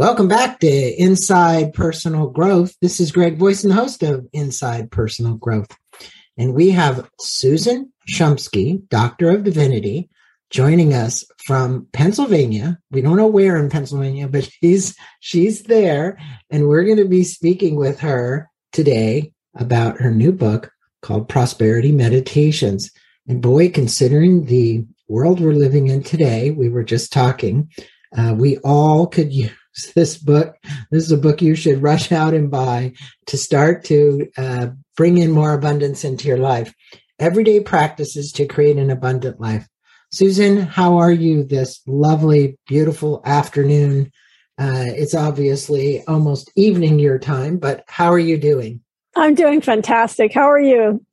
Welcome back to Inside Personal Growth. This is Greg Voisin, the host of Inside Personal Growth. And we have Susan Shumsky, Doctor of Divinity, joining us from Pennsylvania. We don't know where in Pennsylvania, but she's she's there. And we're going to be speaking with her today about her new book called Prosperity Meditations. And boy, considering the world we're living in today, we were just talking, uh, we all could use this book. This is a book you should rush out and buy to start to uh, bring in more abundance into your life. Everyday practices to create an abundant life. Susan, how are you this lovely, beautiful afternoon? Uh, it's obviously almost evening your time, but how are you doing? I'm doing fantastic. How are you?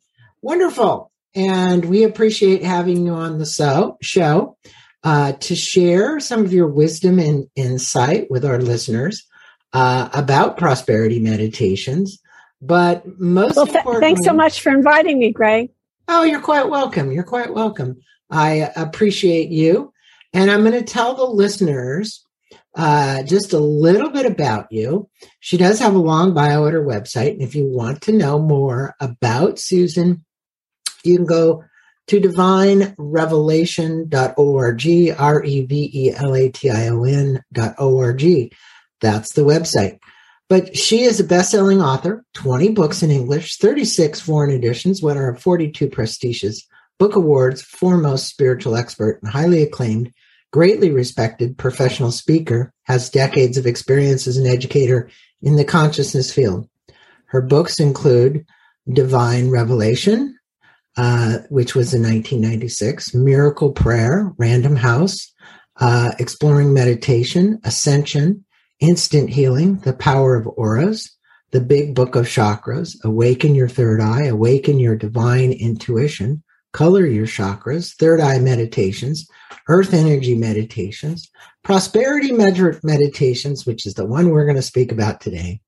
Wonderful. And we appreciate having you on the so, show uh, to share some of your wisdom and insight with our listeners uh, about prosperity meditations. But most well, th- thanks so much for inviting me, Greg. Oh, you're quite welcome. You're quite welcome. I appreciate you. And I'm going to tell the listeners uh, just a little bit about you. She does have a long bio at her website. And if you want to know more about Susan, you can go to divinerevelation.org, R E V E L A T I O N.org. That's the website. But she is a best selling author, 20 books in English, 36 foreign editions, winner of 42 prestigious book awards, foremost spiritual expert, and highly acclaimed, greatly respected professional speaker, has decades of experience as an educator in the consciousness field. Her books include Divine Revelation, uh, which was in 1996, Miracle Prayer, Random House, uh, Exploring Meditation, Ascension, Instant Healing, The Power of Auras, The Big Book of Chakras, Awaken Your Third Eye, Awaken Your Divine Intuition, Color Your Chakras, Third Eye Meditations, Earth Energy Meditations, Prosperity Meditations, which is the one we're going to speak about today.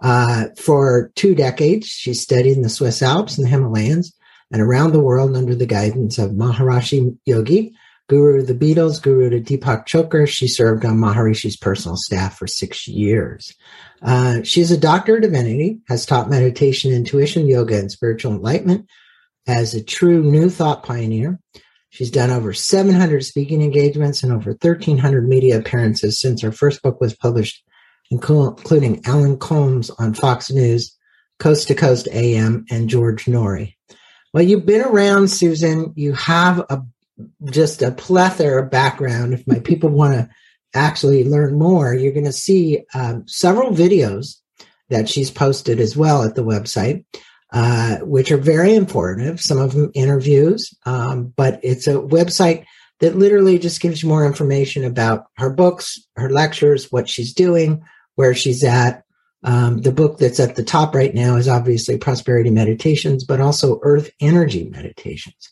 Uh, for two decades, she studied in the Swiss Alps and the Himalayas and around the world under the guidance of Maharishi Yogi, guru of the Beatles, guru to Deepak Chopra. She served on Maharishi's personal staff for six years. Uh, she's a doctor of divinity, has taught meditation, intuition, yoga, and spiritual enlightenment as a true new thought pioneer. She's done over 700 speaking engagements and over 1,300 media appearances since her first book was published, including Alan Colmes on Fox News, Coast to Coast AM, and George Noory. Well, you've been around, Susan. You have a just a plethora of background. If my people want to actually learn more, you're going to see um, several videos that she's posted as well at the website, uh, which are very informative. Some of them interviews, um, but it's a website that literally just gives you more information about her books, her lectures, what she's doing, where she's at, um, the book that's at the top right now is obviously Prosperity Meditations, but also Earth Energy Meditations.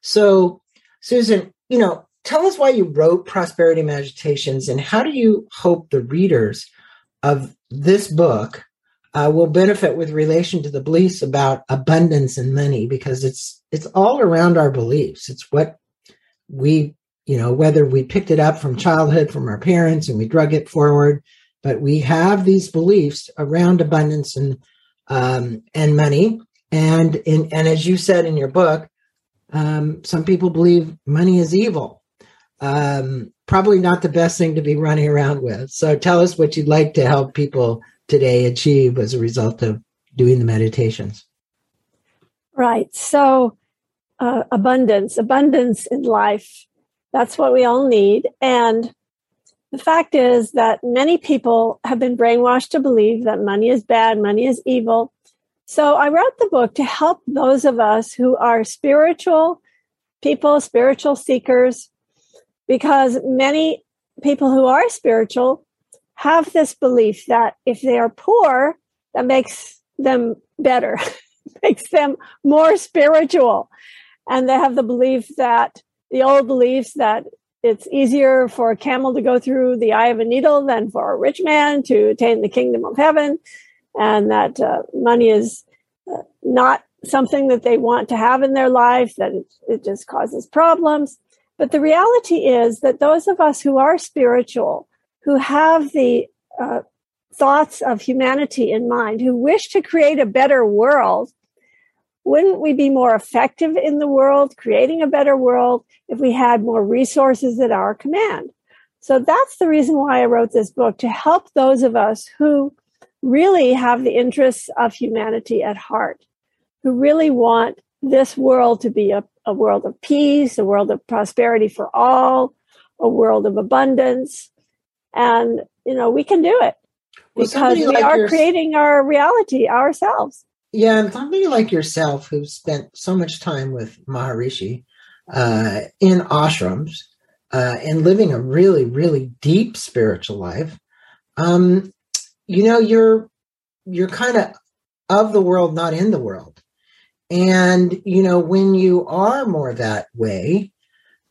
So, Susan, you know, tell us why you wrote Prosperity Meditations and how do you hope the readers of this book uh, will benefit with relation to the beliefs about abundance and money because it's it's all around our beliefs. It's what we you know whether we picked it up from childhood from our parents and we drug it forward but we have these beliefs around abundance and um, and money. And in, and as you said in your book, um, some people believe money is evil. Um, probably not the best thing to be running around with. So tell us what you'd like to help people today achieve as a result of doing the meditations. Right. So uh, abundance, abundance in life. That's what we all need. And the fact is that many people have been brainwashed to believe that money is bad, money is evil. So I wrote the book to help those of us who are spiritual people, spiritual seekers, because many people who are spiritual have this belief that if they are poor, that makes them better, makes them more spiritual. And they have the belief that the old beliefs that it's easier for a camel to go through the eye of a needle than for a rich man to attain the kingdom of heaven, and that uh, money is uh, not something that they want to have in their life, that it, it just causes problems. But the reality is that those of us who are spiritual, who have the uh, thoughts of humanity in mind, who wish to create a better world, wouldn't we be more effective in the world, creating a better world, if we had more resources at our command? So that's the reason why I wrote this book to help those of us who really have the interests of humanity at heart, who really want this world to be a, a world of peace, a world of prosperity for all, a world of abundance. And, you know, we can do it well, because we like are your, creating our reality ourselves. Yeah, and somebody like yourself who spent so much time with Maharishi uh, in ashrams uh, and living a really, really deep spiritual life, um, you know, you're you're kind of of the world, not in the world. And you know, when you are more that way,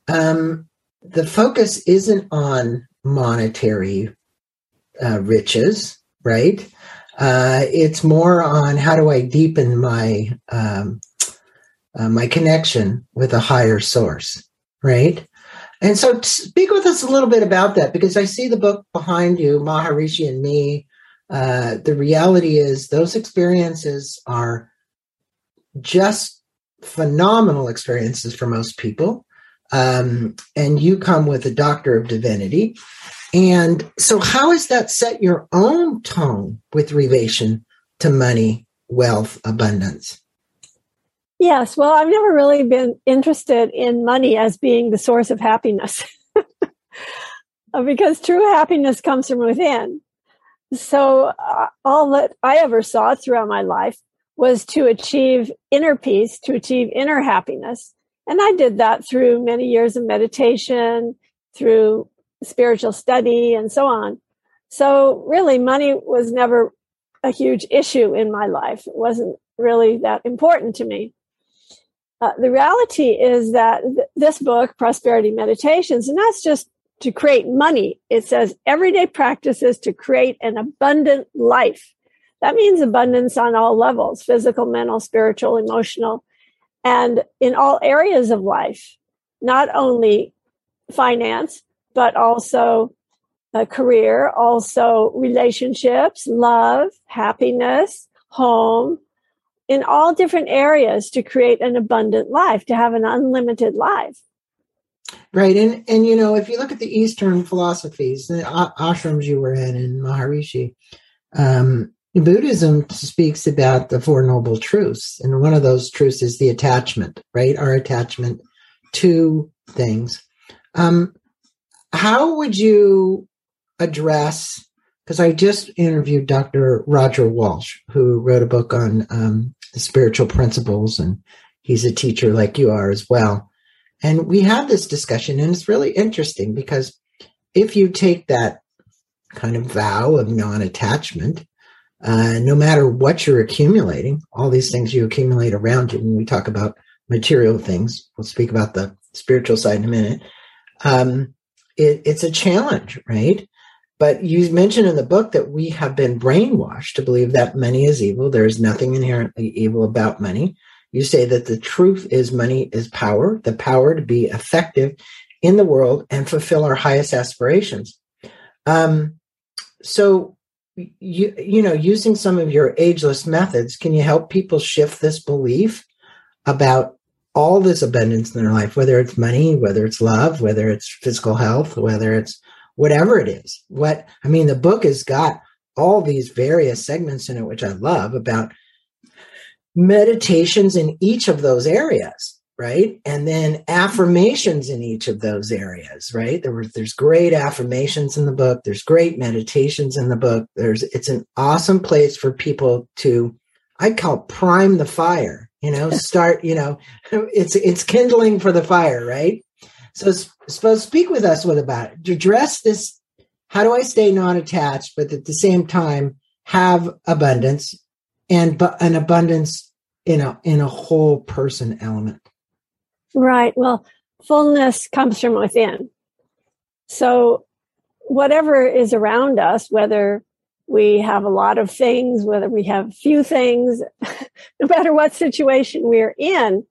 um, the focus isn't on monetary uh, riches, right? Uh, it's more on how do I deepen my um, uh, my connection with a higher source, right? And so, speak with us a little bit about that because I see the book behind you, Maharishi and Me. Uh, the reality is, those experiences are just phenomenal experiences for most people. Um, and you come with a doctor of divinity. And so, how has that set your own tone with relation to money, wealth, abundance? Yes, well, I've never really been interested in money as being the source of happiness because true happiness comes from within. So, uh, all that I ever saw throughout my life was to achieve inner peace, to achieve inner happiness. And I did that through many years of meditation, through spiritual study, and so on. So, really, money was never a huge issue in my life. It wasn't really that important to me. Uh, the reality is that th- this book, Prosperity Meditations, and that's just to create money. It says everyday practices to create an abundant life. That means abundance on all levels physical, mental, spiritual, emotional, and in all areas of life, not only finance, but also a career, also relationships, love, happiness, home, in all different areas to create an abundant life, to have an unlimited life. Right. And, and, you know, if you look at the Eastern philosophies, the ashrams you were in in Maharishi, um, Buddhism speaks about the Four Noble Truths. And one of those truths is the attachment, right? Our attachment to things. Um, how would you address? Because I just interviewed Dr. Roger Walsh, who wrote a book on um, spiritual principles, and he's a teacher like you are as well. And we had this discussion, and it's really interesting because if you take that kind of vow of non attachment, uh, no matter what you're accumulating, all these things you accumulate around you, when we talk about material things, we'll speak about the spiritual side in a minute. Um, it, it's a challenge, right? But you mentioned in the book that we have been brainwashed to believe that money is evil. There is nothing inherently evil about money. You say that the truth is money is power, the power to be effective in the world and fulfill our highest aspirations. Um, so, you you know, using some of your ageless methods, can you help people shift this belief about all this abundance in their life, whether it's money, whether it's love, whether it's physical health, whether it's whatever it is. What I mean, the book has got all these various segments in it, which I love about meditations in each of those areas, right? And then affirmations in each of those areas, right? There was there's great affirmations in the book. There's great meditations in the book. There's it's an awesome place for people to I call prime the fire, you know, start, you know, it's it's kindling for the fire, right? So, suppose speak with us what about it. Address this, how do I stay non-attached, but at the same time have abundance and but an abundance in a in a whole person element? Right. Well, fullness comes from within. So, whatever is around us, whether we have a lot of things, whether we have few things, no matter what situation we're in,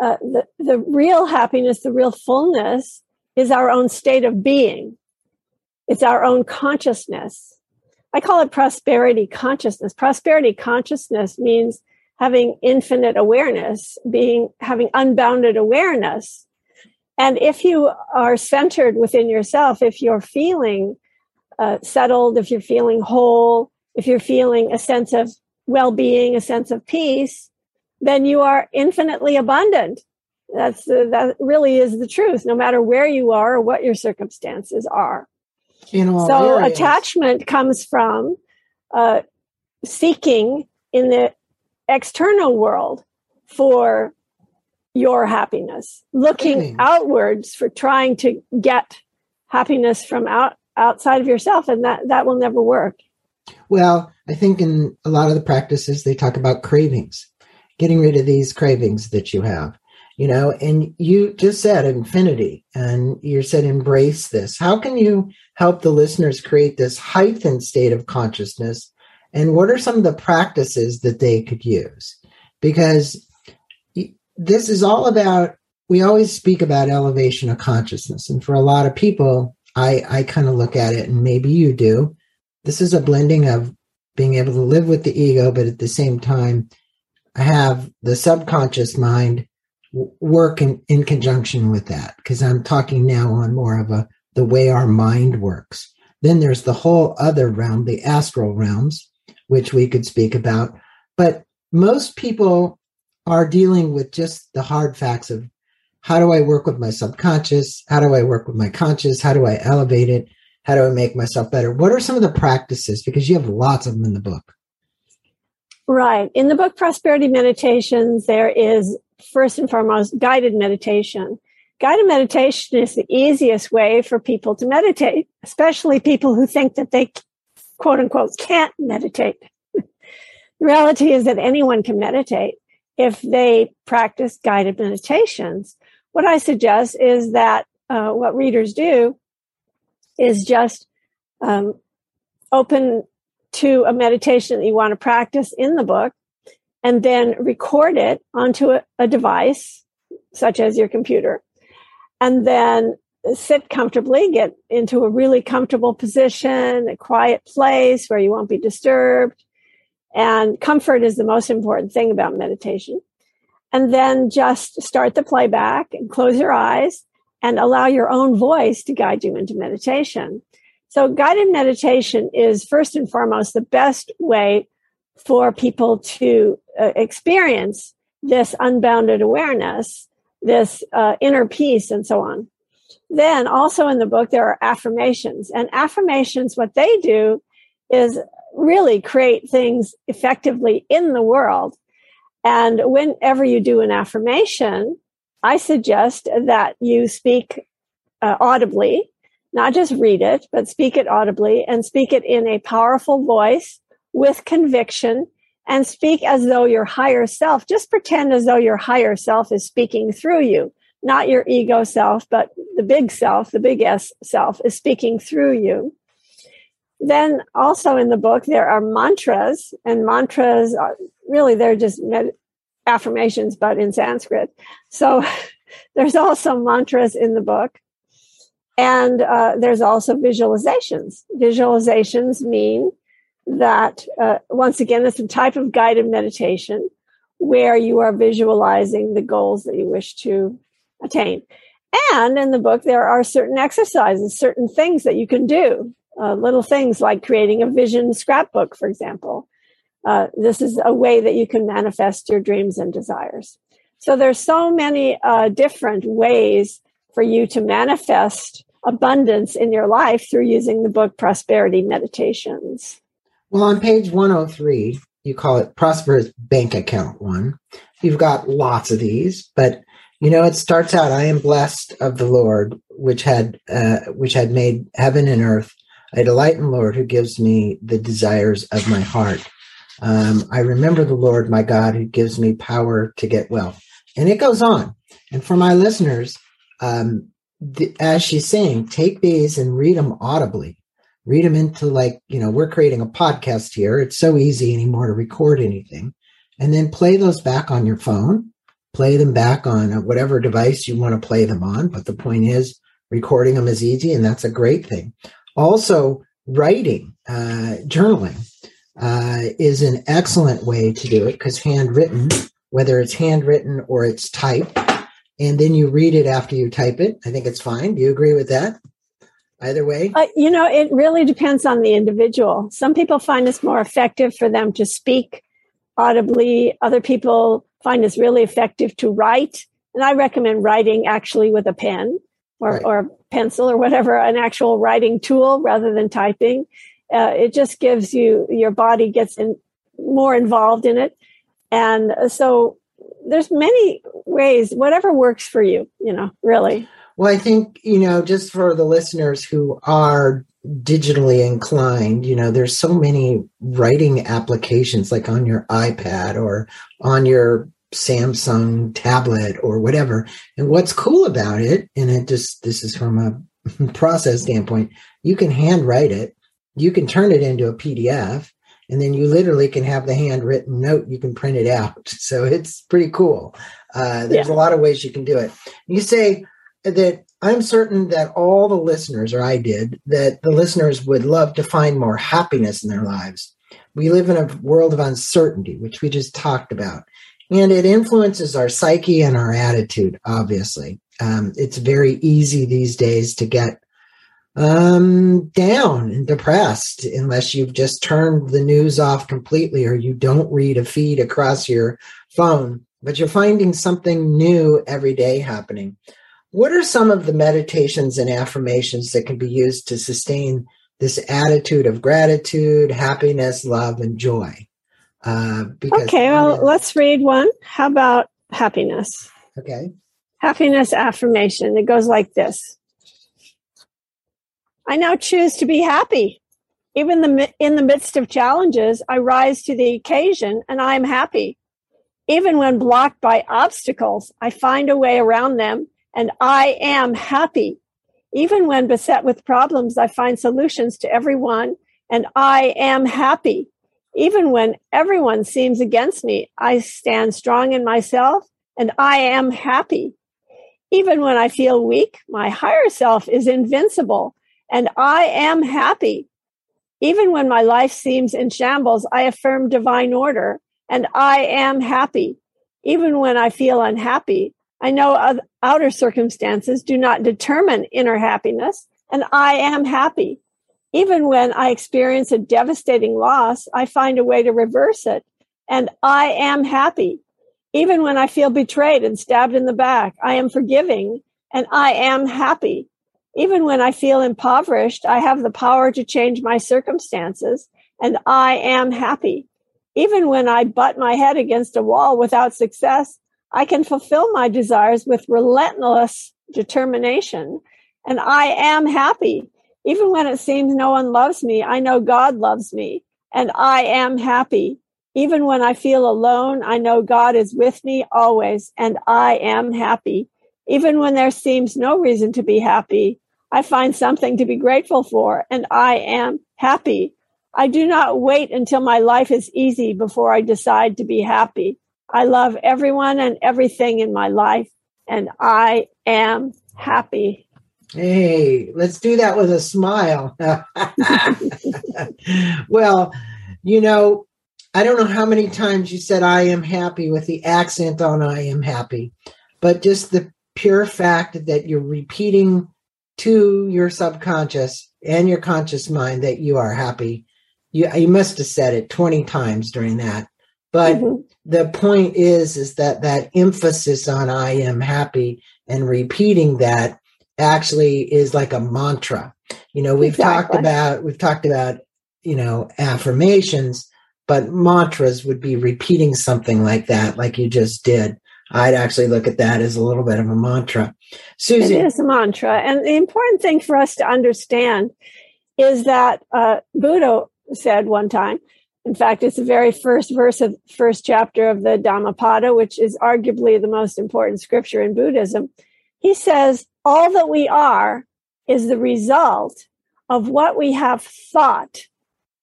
uh, the, the real happiness, the real fullness is our own state of being. It's our own consciousness. I call it prosperity consciousness. Prosperity consciousness means having infinite awareness, being having unbounded awareness. And if you are centered within yourself, if you're feeling uh, settled, if you're feeling whole, if you're feeling a sense of well-being, a sense of peace, then you are infinitely abundant. That's uh, that really is the truth, no matter where you are or what your circumstances are. so areas. attachment comes from uh, seeking in the external world for your happiness, looking outwards for trying to get happiness from out outside of yourself, and that that will never work. Well, I think in a lot of the practices they talk about cravings, getting rid of these cravings that you have you know and you just said infinity and you said embrace this. How can you help the listeners create this heightened state of consciousness? And what are some of the practices that they could use? Because this is all about we always speak about elevation of consciousness and for a lot of people i i kind of look at it and maybe you do this is a blending of being able to live with the ego but at the same time have the subconscious mind work in, in conjunction with that because I'm talking now on more of a the way our mind works. Then there's the whole other realm, the astral realms, which we could speak about. But most people are dealing with just the hard facts of how do I work with my subconscious? How do I work with my conscious? How do I elevate it? How do I make myself better? What are some of the practices? Because you have lots of them in the book. Right. In the book Prosperity Meditations, there is first and foremost guided meditation. Guided meditation is the easiest way for people to meditate, especially people who think that they quote unquote can't meditate. the reality is that anyone can meditate if they practice guided meditations. What I suggest is that uh, what readers do is just um, open to a meditation that you want to practice in the book and then record it onto a, a device such as your computer and then sit comfortably get into a really comfortable position a quiet place where you won't be disturbed and comfort is the most important thing about meditation and then just start the playback and close your eyes and allow your own voice to guide you into meditation so guided meditation is first and foremost the best way for people to uh, experience this unbounded awareness, this uh, inner peace, and so on. Then also in the book, there are affirmations and affirmations, what they do is really create things effectively in the world. And whenever you do an affirmation, I suggest that you speak uh, audibly not just read it, but speak it audibly and speak it in a powerful voice with conviction and speak as though your higher self, just pretend as though your higher self is speaking through you, not your ego self, but the big self, the big S self is speaking through you. Then also in the book, there are mantras and mantras are really, they're just med- affirmations, but in Sanskrit. So there's also mantras in the book. And uh, there's also visualizations. Visualizations mean that, uh, once again, it's a type of guided meditation where you are visualizing the goals that you wish to attain. And in the book, there are certain exercises, certain things that you can do, uh, little things like creating a vision scrapbook, for example. Uh, this is a way that you can manifest your dreams and desires. So there's so many uh, different ways for you to manifest abundance in your life through using the book Prosperity Meditations. Well, on page 103, you call it Prosperous Bank Account One. You've got lots of these, but you know it starts out, "I am blessed of the Lord, which had uh, which had made heaven and earth. I delight in Lord, who gives me the desires of my heart. Um, I remember the Lord, my God, who gives me power to get wealth." And it goes on. And for my listeners, um, as she's saying, take these and read them audibly. Read them into like, you know, we're creating a podcast here. It's so easy anymore to record anything. And then play those back on your phone, play them back on whatever device you want to play them on. But the point is, recording them is easy, and that's a great thing. Also, writing, uh, journaling uh, is an excellent way to do it because handwritten, whether it's handwritten or it's typed, and then you read it after you type it. I think it's fine. Do you agree with that? Either way? Uh, you know, it really depends on the individual. Some people find it's more effective for them to speak audibly, other people find it's really effective to write. And I recommend writing actually with a pen or, right. or pencil or whatever, an actual writing tool rather than typing. Uh, it just gives you, your body gets in, more involved in it. And so there's many ways, whatever works for you, you know, really. Well, I think, you know, just for the listeners who are digitally inclined, you know, there's so many writing applications like on your iPad or on your Samsung tablet or whatever. And what's cool about it, and it just, this is from a process standpoint, you can handwrite it, you can turn it into a PDF, and then you literally can have the handwritten note, you can print it out. So it's pretty cool. Uh, there's yeah. a lot of ways you can do it. You say that I'm certain that all the listeners, or I did, that the listeners would love to find more happiness in their lives. We live in a world of uncertainty, which we just talked about. And it influences our psyche and our attitude, obviously. Um, it's very easy these days to get um, down and depressed unless you've just turned the news off completely or you don't read a feed across your phone. But you're finding something new every day happening. What are some of the meditations and affirmations that can be used to sustain this attitude of gratitude, happiness, love, and joy? Uh, okay, well, let's read one. How about happiness? Okay. Happiness affirmation. It goes like this I now choose to be happy. Even the, in the midst of challenges, I rise to the occasion and I am happy. Even when blocked by obstacles, I find a way around them and I am happy. Even when beset with problems, I find solutions to everyone and I am happy. Even when everyone seems against me, I stand strong in myself and I am happy. Even when I feel weak, my higher self is invincible and I am happy. Even when my life seems in shambles, I affirm divine order and I am happy. Even when I feel unhappy, I know outer circumstances do not determine inner happiness and I am happy. Even when I experience a devastating loss, I find a way to reverse it and I am happy. Even when I feel betrayed and stabbed in the back, I am forgiving and I am happy. Even when I feel impoverished, I have the power to change my circumstances and I am happy. Even when I butt my head against a wall without success, I can fulfill my desires with relentless determination and I am happy. Even when it seems no one loves me, I know God loves me and I am happy. Even when I feel alone, I know God is with me always and I am happy. Even when there seems no reason to be happy, I find something to be grateful for and I am happy. I do not wait until my life is easy before I decide to be happy. I love everyone and everything in my life and I am happy. Hey, let's do that with a smile. well, you know, I don't know how many times you said I am happy with the accent on I am happy, but just the pure fact that you're repeating to your subconscious and your conscious mind that you are happy. You, you must have said it 20 times during that. But mm-hmm. the point is, is that that emphasis on I am happy and repeating that actually is like a mantra. You know, we've exactly. talked about we've talked about, you know, affirmations, but mantras would be repeating something like that, like you just did. I'd actually look at that as a little bit of a mantra. Susie. It is a mantra. And the important thing for us to understand is that uh, Buddha said one time, in fact, it's the very first verse of first chapter of the Dhammapada, which is arguably the most important scripture in Buddhism. He says, all that we are is the result of what we have thought.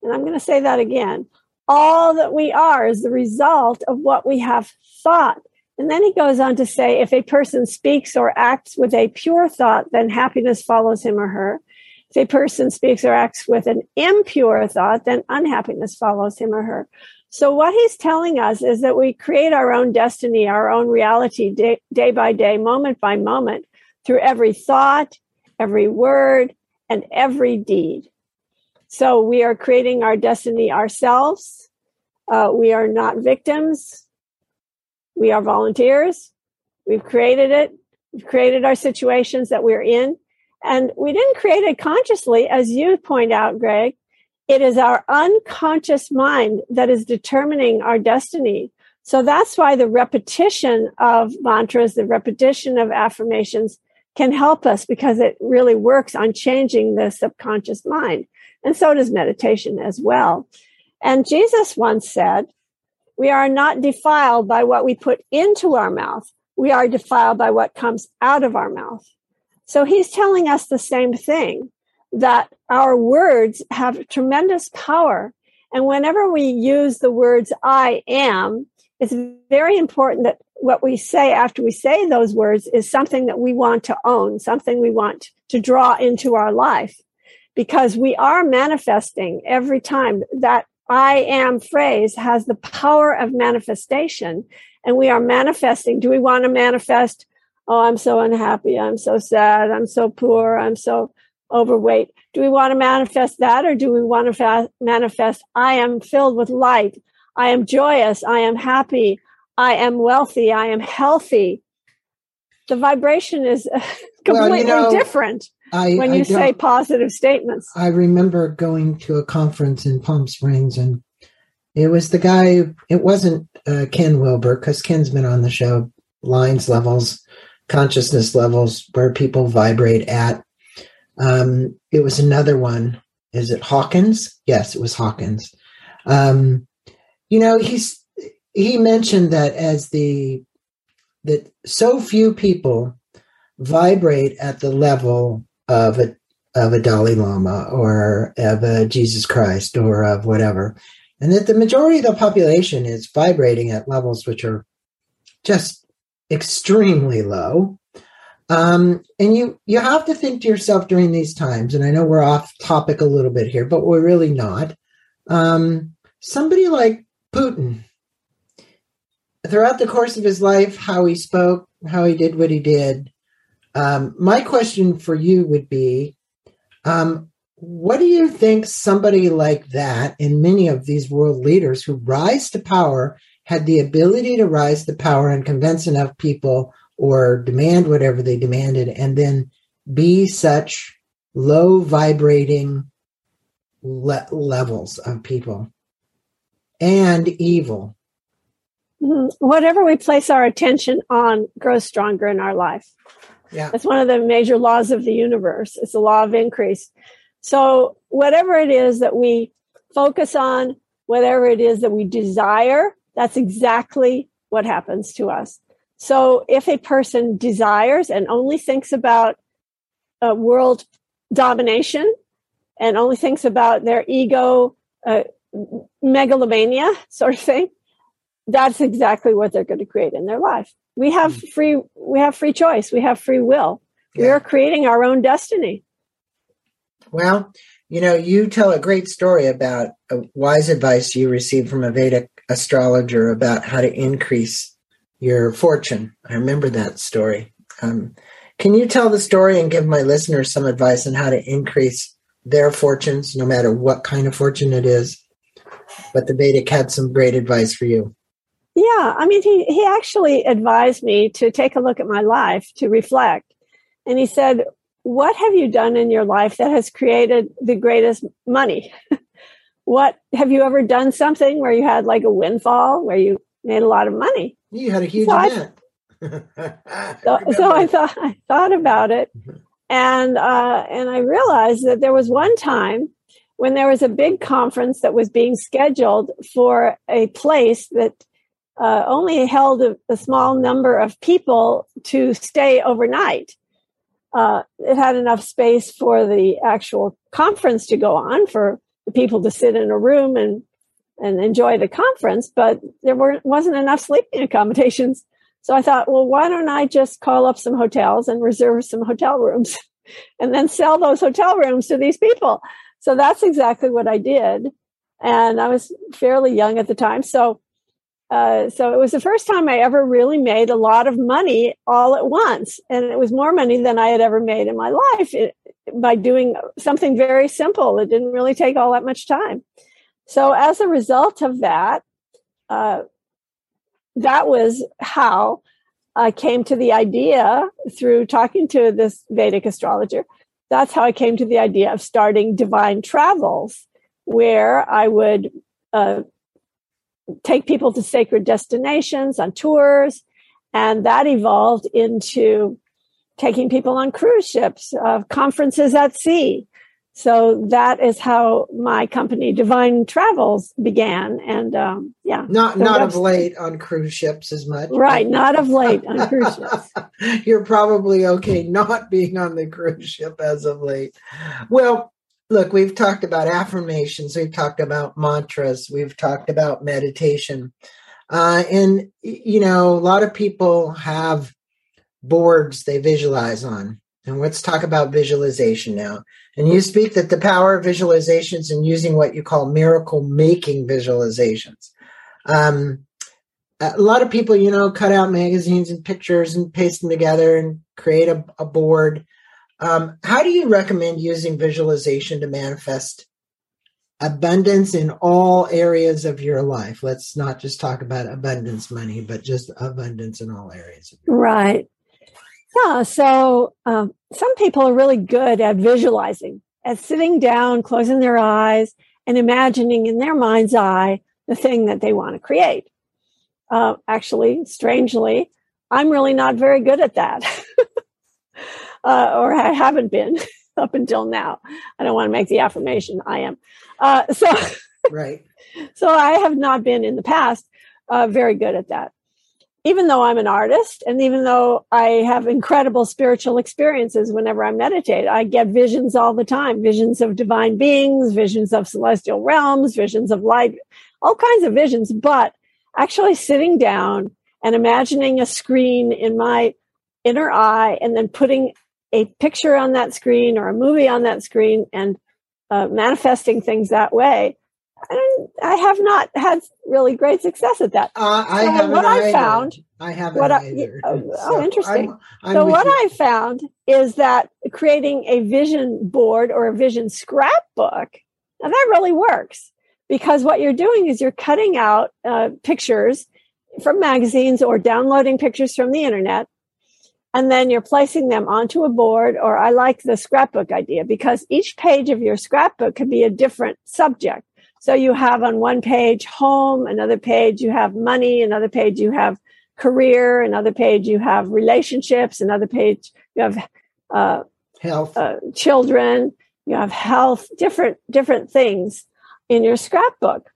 And I'm going to say that again. All that we are is the result of what we have thought. And then he goes on to say, if a person speaks or acts with a pure thought, then happiness follows him or her. If a person speaks or acts with an impure thought, then unhappiness follows him or her. So what he's telling us is that we create our own destiny, our own reality day, day by day, moment by moment through every thought, every word, and every deed. So we are creating our destiny ourselves. Uh, we are not victims. We are volunteers. We've created it. We've created our situations that we're in. And we didn't create it consciously, as you point out, Greg. It is our unconscious mind that is determining our destiny. So that's why the repetition of mantras, the repetition of affirmations can help us because it really works on changing the subconscious mind. And so does meditation as well. And Jesus once said, we are not defiled by what we put into our mouth. We are defiled by what comes out of our mouth. So he's telling us the same thing that our words have tremendous power. And whenever we use the words I am, it's very important that what we say after we say those words is something that we want to own, something we want to draw into our life. Because we are manifesting every time that I am phrase has the power of manifestation. And we are manifesting. Do we want to manifest? Oh, I'm so unhappy. I'm so sad. I'm so poor. I'm so overweight. Do we want to manifest that or do we want to fa- manifest, I am filled with light. I am joyous. I am happy. I am wealthy. I am healthy. The vibration is completely well, you know, different I, when you say positive statements. I remember going to a conference in Palm Springs and it was the guy, it wasn't uh, Ken Wilber because Ken's been on the show, lines levels, consciousness levels where people vibrate at. Um, it was another one. Is it Hawkins? Yes, it was Hawkins. Um, you know, he's he mentioned that as the that so few people vibrate at the level of a of a Dalai Lama or of a Jesus Christ or of whatever, and that the majority of the population is vibrating at levels which are just extremely low. Um, and you you have to think to yourself during these times, and I know we're off topic a little bit here, but we're really not. Um, somebody like Putin, throughout the course of his life, how he spoke, how he did what he did. Um, my question for you would be, um, what do you think somebody like that and many of these world leaders who rise to power had the ability to rise to power and convince enough people or demand whatever they demanded and then be such low vibrating le- levels of people and evil. Mm-hmm. Whatever we place our attention on grows stronger in our life. Yeah. That's one of the major laws of the universe. It's a law of increase. So, whatever it is that we focus on, whatever it is that we desire, that's exactly what happens to us. So if a person desires and only thinks about uh, world domination and only thinks about their ego, uh, megalomania sort of thing, that's exactly what they're going to create in their life. We have hmm. free, we have free choice. We have free will. Yeah. We are creating our own destiny. Well, you know, you tell a great story about a wise advice you received from a Vedic astrologer about how to increase your fortune. I remember that story. Um, can you tell the story and give my listeners some advice on how to increase their fortunes, no matter what kind of fortune it is? But the Vedic had some great advice for you. Yeah, I mean, he, he actually advised me to take a look at my life to reflect. And he said, What have you done in your life that has created the greatest money? what have you ever done something where you had like a windfall where you made a lot of money? You had a huge so event. I, so, so I thought I thought about it, and uh, and I realized that there was one time when there was a big conference that was being scheduled for a place that uh, only held a, a, small number of people to stay overnight. Uh, it had enough space for the actual conference to go on for the people to sit in a room and and enjoy the conference, but there weren't, wasn't enough sleeping accommodations. So I thought, well, why don't I just call up some hotels and reserve some hotel rooms? and then sell those hotel rooms to these people. So that's exactly what I did. And I was fairly young at the time. So, uh, so it was the first time I ever really made a lot of money all at once. And it was more money than I had ever made in my life it, by doing something very simple. It didn't really take all that much time. So as a result of that, uh, that was how I came to the idea through talking to this Vedic astrologer. That's how I came to the idea of starting divine travels, where I would uh, take people to sacred destinations on tours. And that evolved into taking people on cruise ships, uh, conferences at sea, so that is how my company divine travels began. And um, yeah. Not not of late on cruise ships as much. Right not of late on cruise ships. You're probably okay not being on the cruise ship as of late. Well look we've talked about affirmations we've talked about mantras we've talked about meditation. Uh, and you know a lot of people have boards they visualize on and let's talk about visualization now. And you speak that the power of visualizations and using what you call miracle making visualizations. Um, a lot of people, you know, cut out magazines and pictures and paste them together and create a, a board. Um, how do you recommend using visualization to manifest abundance in all areas of your life? Let's not just talk about abundance money, but just abundance in all areas. right. Yeah. So um, some people are really good at visualizing, at sitting down, closing their eyes, and imagining in their mind's eye the thing that they want to create. Uh, actually, strangely, I'm really not very good at that, uh, or I haven't been up until now. I don't want to make the affirmation. I am. Uh, so, right. So I have not been in the past uh, very good at that even though I'm an artist and even though I have incredible spiritual experiences whenever I meditate, I get visions all the time visions of divine beings, visions of celestial realms, visions of light, all kinds of visions. But actually sitting down and imagining a screen in my inner eye and then putting a picture on that screen or a movie on that screen and uh, manifesting things that way I, I have not had really great success at that. Uh, I so haven't what I found. I haven't what either. I, oh, so oh, interesting. I'm, I'm so what you. I found is that creating a vision board or a vision scrapbook, now that really works because what you're doing is you're cutting out uh, pictures from magazines or downloading pictures from the internet and then you're placing them onto a board or i like the scrapbook idea because each page of your scrapbook could be a different subject so you have on one page home, another page you have money, another page you have career, another page you have relationships, another page you have uh, health, uh, children, you have health, different different things in your scrapbook.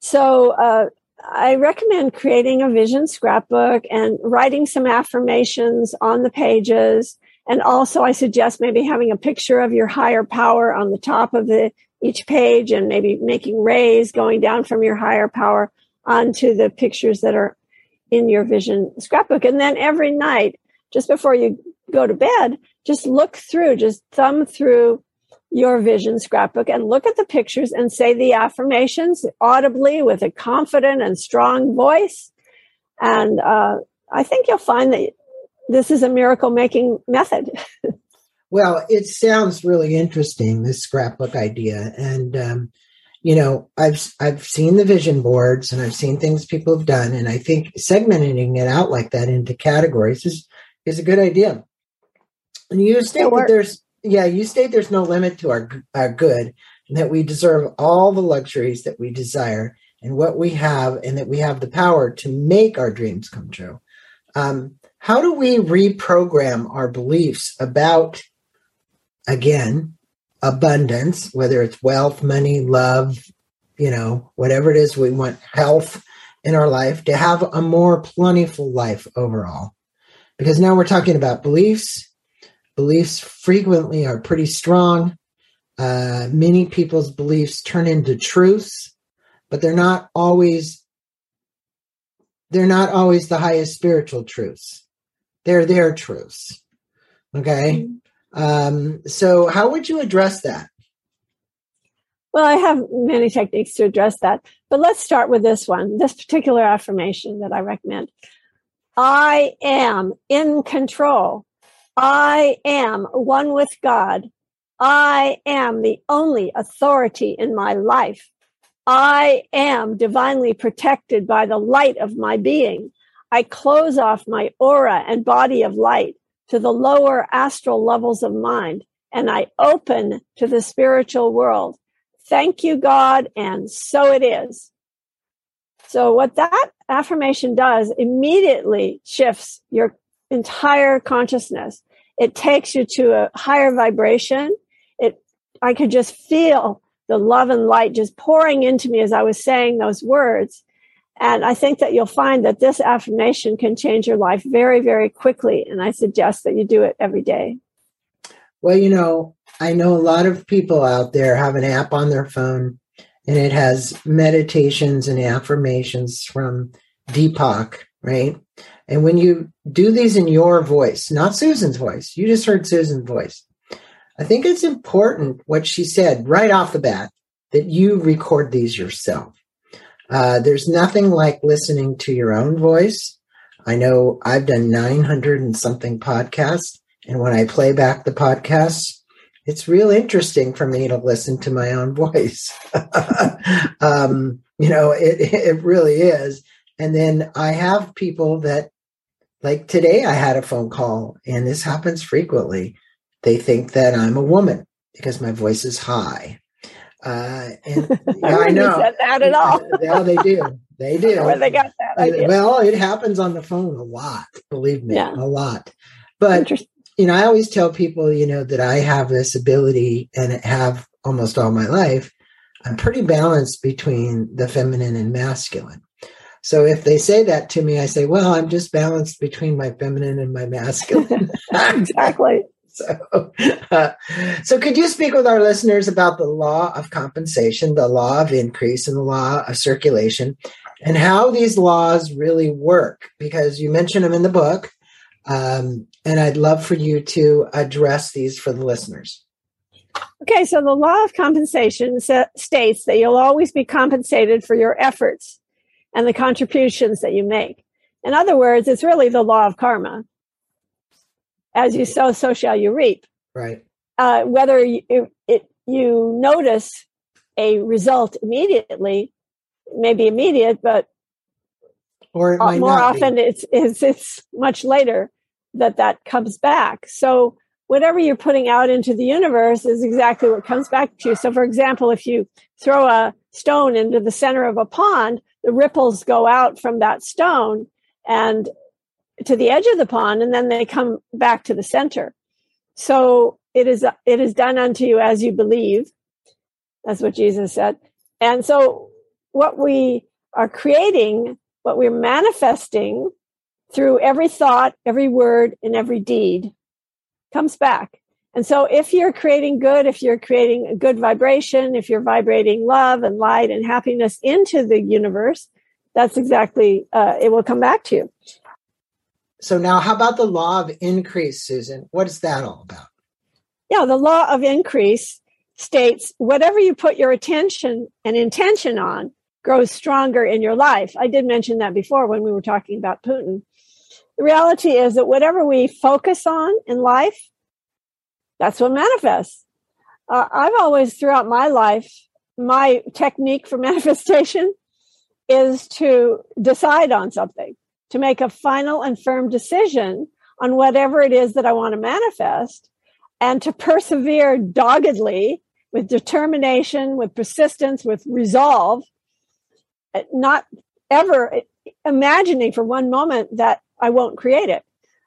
So uh, I recommend creating a vision scrapbook and writing some affirmations on the pages. And also, I suggest maybe having a picture of your higher power on the top of the each page and maybe making rays going down from your higher power onto the pictures that are in your vision scrapbook. And then every night, just before you go to bed, just look through, just thumb through your vision scrapbook and look at the pictures and say the affirmations audibly with a confident and strong voice. And uh, I think you'll find that this is a miracle making method. Well, it sounds really interesting, this scrapbook idea. And, um, you know, I've, I've seen the vision boards and I've seen things people have done. And I think segmenting it out like that into categories is, is a good idea. And you state that there's, yeah, you state there's no limit to our, our good and that we deserve all the luxuries that we desire and what we have and that we have the power to make our dreams come true. Um, how do we reprogram our beliefs about again, abundance, whether it's wealth, money, love, you know, whatever it is we want, health in our life, to have a more plentiful life overall. Because now we're talking about beliefs. Beliefs frequently are pretty strong. Uh, many people's beliefs turn into truths, but they're not always they're not always the highest spiritual truths. They're their truths. Okay. Mm-hmm. Um, so, how would you address that? Well, I have many techniques to address that, but let's start with this one, this particular affirmation that I recommend. I am in control. I am one with God. I am the only authority in my life. I am divinely protected by the light of my being. I close off my aura and body of light to the lower astral levels of mind, and I open to the spiritual world. Thank you, God, and so it is. So, what that affirmation does immediately shifts your entire consciousness. It takes you to a higher vibration. It, I could just feel the love and light just pouring into me as I was saying those words. And I think that you'll find that this affirmation can change your life very, very quickly. And I suggest that you do it every day. Well, you know, I know a lot of people out there have an app on their phone and it has meditations and affirmations from Deepak, right? And when you do these in your voice, not Susan's voice, you just heard Susan's voice. I think it's important what she said right off the bat that you record these yourself. Uh, there's nothing like listening to your own voice. I know I've done 900 and something podcasts, and when I play back the podcasts, it's real interesting for me to listen to my own voice. um, you know, it, it really is. And then I have people that, like today, I had a phone call, and this happens frequently. They think that I'm a woman because my voice is high. Uh, and yeah, I know said that at all. yeah, they do. They do. Where they got that? Idea. Well, it happens on the phone a lot. Believe me, yeah. a lot. But you know, I always tell people, you know, that I have this ability and have almost all my life. I'm pretty balanced between the feminine and masculine. So if they say that to me, I say, well, I'm just balanced between my feminine and my masculine. exactly. So, uh, so could you speak with our listeners about the law of compensation, the law of increase, and the law of circulation, and how these laws really work? Because you mention them in the book, um, and I'd love for you to address these for the listeners. Okay, so the law of compensation states that you'll always be compensated for your efforts and the contributions that you make. In other words, it's really the law of karma. As you sow, so shall you reap. Right. Uh, whether you, it, you notice a result immediately, maybe immediate, but or more often it's, it's it's much later that that comes back. So whatever you're putting out into the universe is exactly what comes back to you. So for example, if you throw a stone into the center of a pond, the ripples go out from that stone and to the edge of the pond and then they come back to the center. So it is it is done unto you as you believe. That's what Jesus said. And so what we are creating, what we're manifesting through every thought, every word, and every deed comes back. And so if you're creating good, if you're creating a good vibration, if you're vibrating love and light and happiness into the universe, that's exactly, uh, it will come back to you. So now how about the law of increase, Susan? What is that all about? Yeah, the law of increase states whatever you put your attention and intention on grows stronger in your life. I did mention that before when we were talking about Putin the reality is that whatever we focus on in life, that's what manifests. Uh, I've always, throughout my life, my technique for manifestation is to decide on something, to make a final and firm decision on whatever it is that I want to manifest, and to persevere doggedly with determination, with persistence, with resolve, not ever imagining for one moment that I won't create it.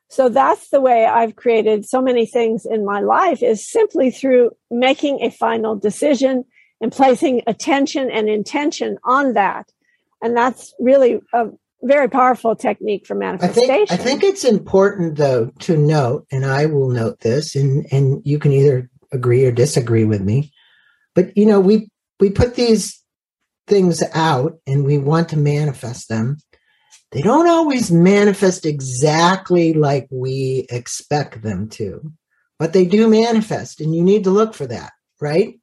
So that's the way I've created so many things in my life is simply through making a final decision and placing attention and intention on that. And that's really a very powerful technique for manifestation. I think, I think it's important though to note, and I will note this, and, and you can either agree or disagree with me. But you know, we we put these things out and we want to manifest them they don't always manifest exactly like we expect them to. but they do manifest, and you need to look for that, right?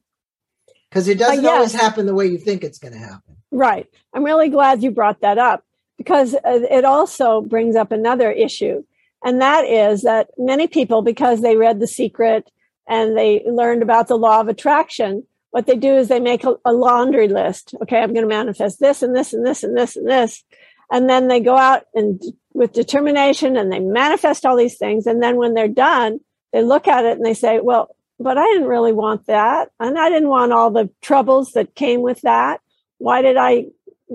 Because it doesn't uh, yes. always happen the way you think it's going to happen. Right. I'm really glad you brought that up because it also brings up another issue. And that is that many people, because they read The Secret and they learned about the law of attraction, what they do is they make a, a laundry list. Okay, I'm going to manifest this and this and this and this and this. And then they go out and with determination and they manifest all these things. And then when they're done, they look at it and they say, well, but I didn't really want that. And I didn't want all the troubles that came with that. Why did I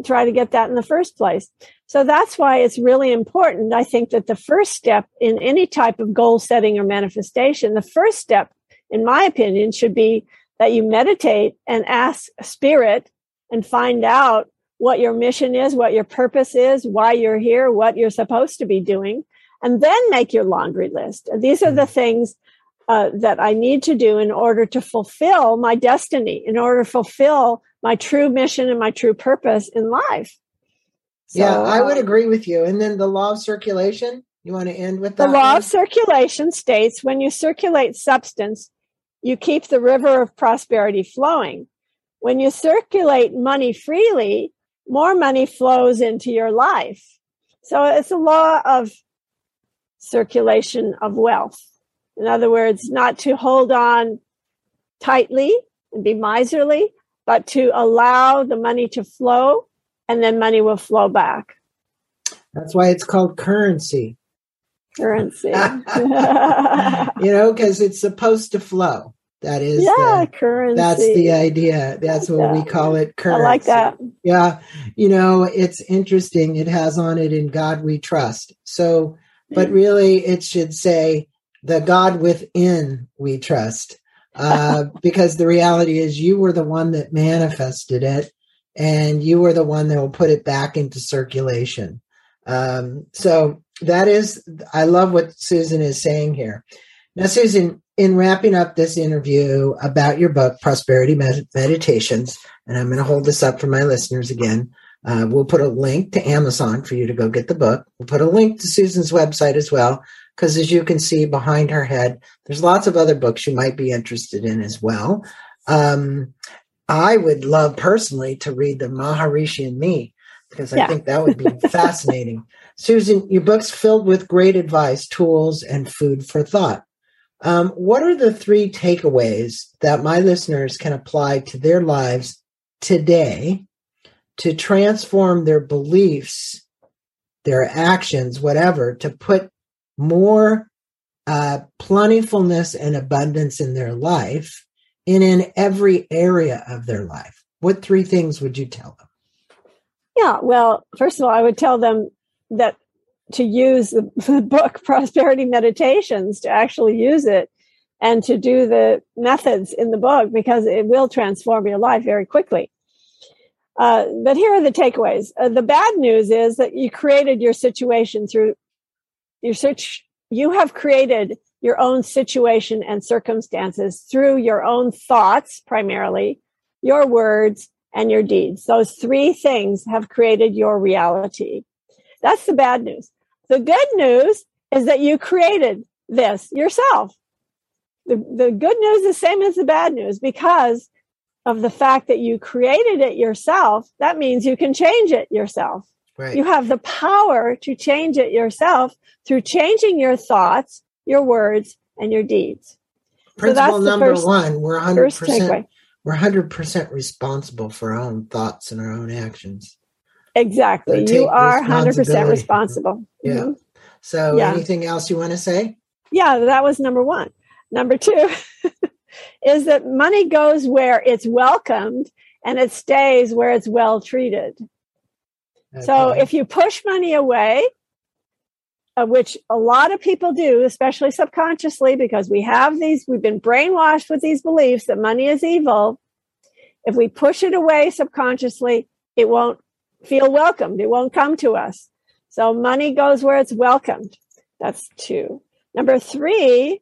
try to get that in the first place? So that's why it's really important. I think that the first step in any type of goal setting or manifestation, the first step, in my opinion, should be that you meditate and ask spirit and find out what your mission is, what your purpose is, why you're here, what you're supposed to be doing, and then make your laundry list. These are the mm-hmm. things uh, that I need to do in order to fulfill my destiny, in order to fulfill my true mission and my true purpose in life. So, yeah, I would uh, agree with you. And then the law of circulation, you want to end with that? The law one? of circulation states when you circulate substance, you keep the river of prosperity flowing. When you circulate money freely, more money flows into your life. So it's a law of circulation of wealth. In other words, not to hold on tightly and be miserly, but to allow the money to flow and then money will flow back. That's why it's called currency. Currency. you know, because it's supposed to flow. That is yeah, the, currency. That's the idea. That's what we call it. Currency. I like that. Yeah, you know, it's interesting. It has on it in God we trust. So, but really, it should say the God within we trust, uh, because the reality is you were the one that manifested it, and you are the one that will put it back into circulation. Um, so that is, I love what Susan is saying here. Now, Susan, in wrapping up this interview about your book, Prosperity Med- Meditations, and I'm going to hold this up for my listeners again. Uh, we'll put a link to Amazon for you to go get the book. We'll put a link to Susan's website as well, because as you can see behind her head, there's lots of other books you might be interested in as well. Um, I would love personally to read the Maharishi and Me because I yeah. think that would be fascinating. Susan, your book's filled with great advice, tools, and food for thought. Um, what are the three takeaways that my listeners can apply to their lives today to transform their beliefs, their actions, whatever, to put more uh, plentifulness and abundance in their life and in every area of their life? What three things would you tell them? Yeah, well, first of all, I would tell them that to use the, the book Prosperity Meditations, to actually use it and to do the methods in the book because it will transform your life very quickly. Uh, but here are the takeaways. Uh, the bad news is that you created your situation through your search. You have created your own situation and circumstances through your own thoughts, primarily, your words, and your deeds. Those three things have created your reality. That's the bad news. The good news is that you created this yourself. The, the good news is the same as the bad news because of the fact that you created it yourself. That means you can change it yourself. Right. You have the power to change it yourself through changing your thoughts, your words, and your deeds. Principle so number first, one: we're hundred percent we're hundred percent responsible for our own thoughts and our own actions. Exactly. you are 100% responsible. Yeah. Mm-hmm. So, yeah. anything else you want to say? Yeah, that was number one. Number two is that money goes where it's welcomed and it stays where it's well treated. Okay. So, if you push money away, uh, which a lot of people do, especially subconsciously, because we have these, we've been brainwashed with these beliefs that money is evil. If we push it away subconsciously, it won't feel welcomed. It won't come to us. So money goes where it's welcomed. That's two. Number three,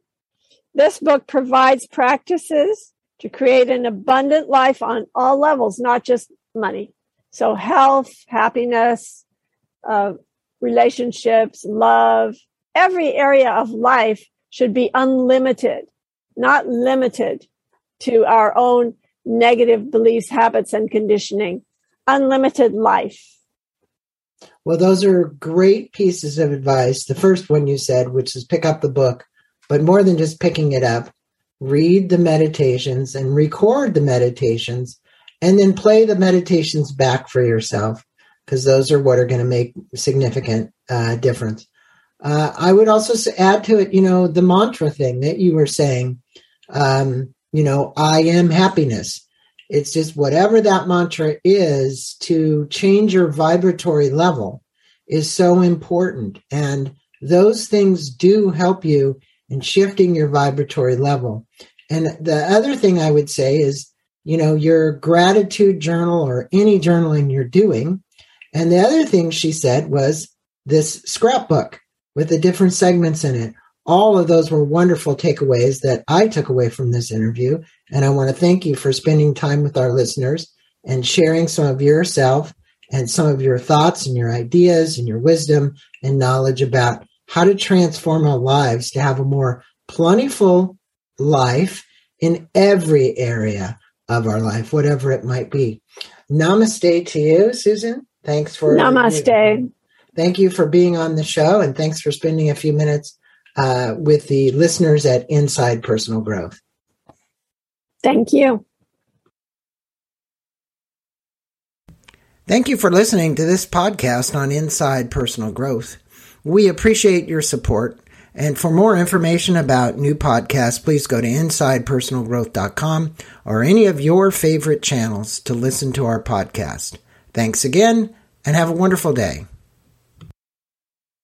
this book provides practices to create an abundant life on all levels, not just money. So health, happiness, uh, relationships, love, every area of life should be unlimited. not limited to our own negative beliefs, habits, and conditioning. Unlimited life. Well, those are great pieces of advice. The first one you said, which is pick up the book, but more than just picking it up, read the meditations and record the meditations, and then play the meditations back for yourself because those are what are going to make significant uh, difference. Uh, I would also add to it, you know, the mantra thing that you were saying. Um, you know, I am happiness. It's just whatever that mantra is to change your vibratory level is so important. And those things do help you in shifting your vibratory level. And the other thing I would say is, you know, your gratitude journal or any journaling you're doing. And the other thing she said was this scrapbook with the different segments in it. All of those were wonderful takeaways that I took away from this interview. And I want to thank you for spending time with our listeners and sharing some of yourself and some of your thoughts and your ideas and your wisdom and knowledge about how to transform our lives to have a more plentiful life in every area of our life, whatever it might be. Namaste to you, Susan. Thanks for Namaste. Thank you for being on the show and thanks for spending a few minutes uh, with the listeners at Inside Personal Growth. Thank you. Thank you for listening to this podcast on Inside Personal Growth. We appreciate your support. And for more information about new podcasts, please go to InsidePersonalGrowth.com or any of your favorite channels to listen to our podcast. Thanks again and have a wonderful day.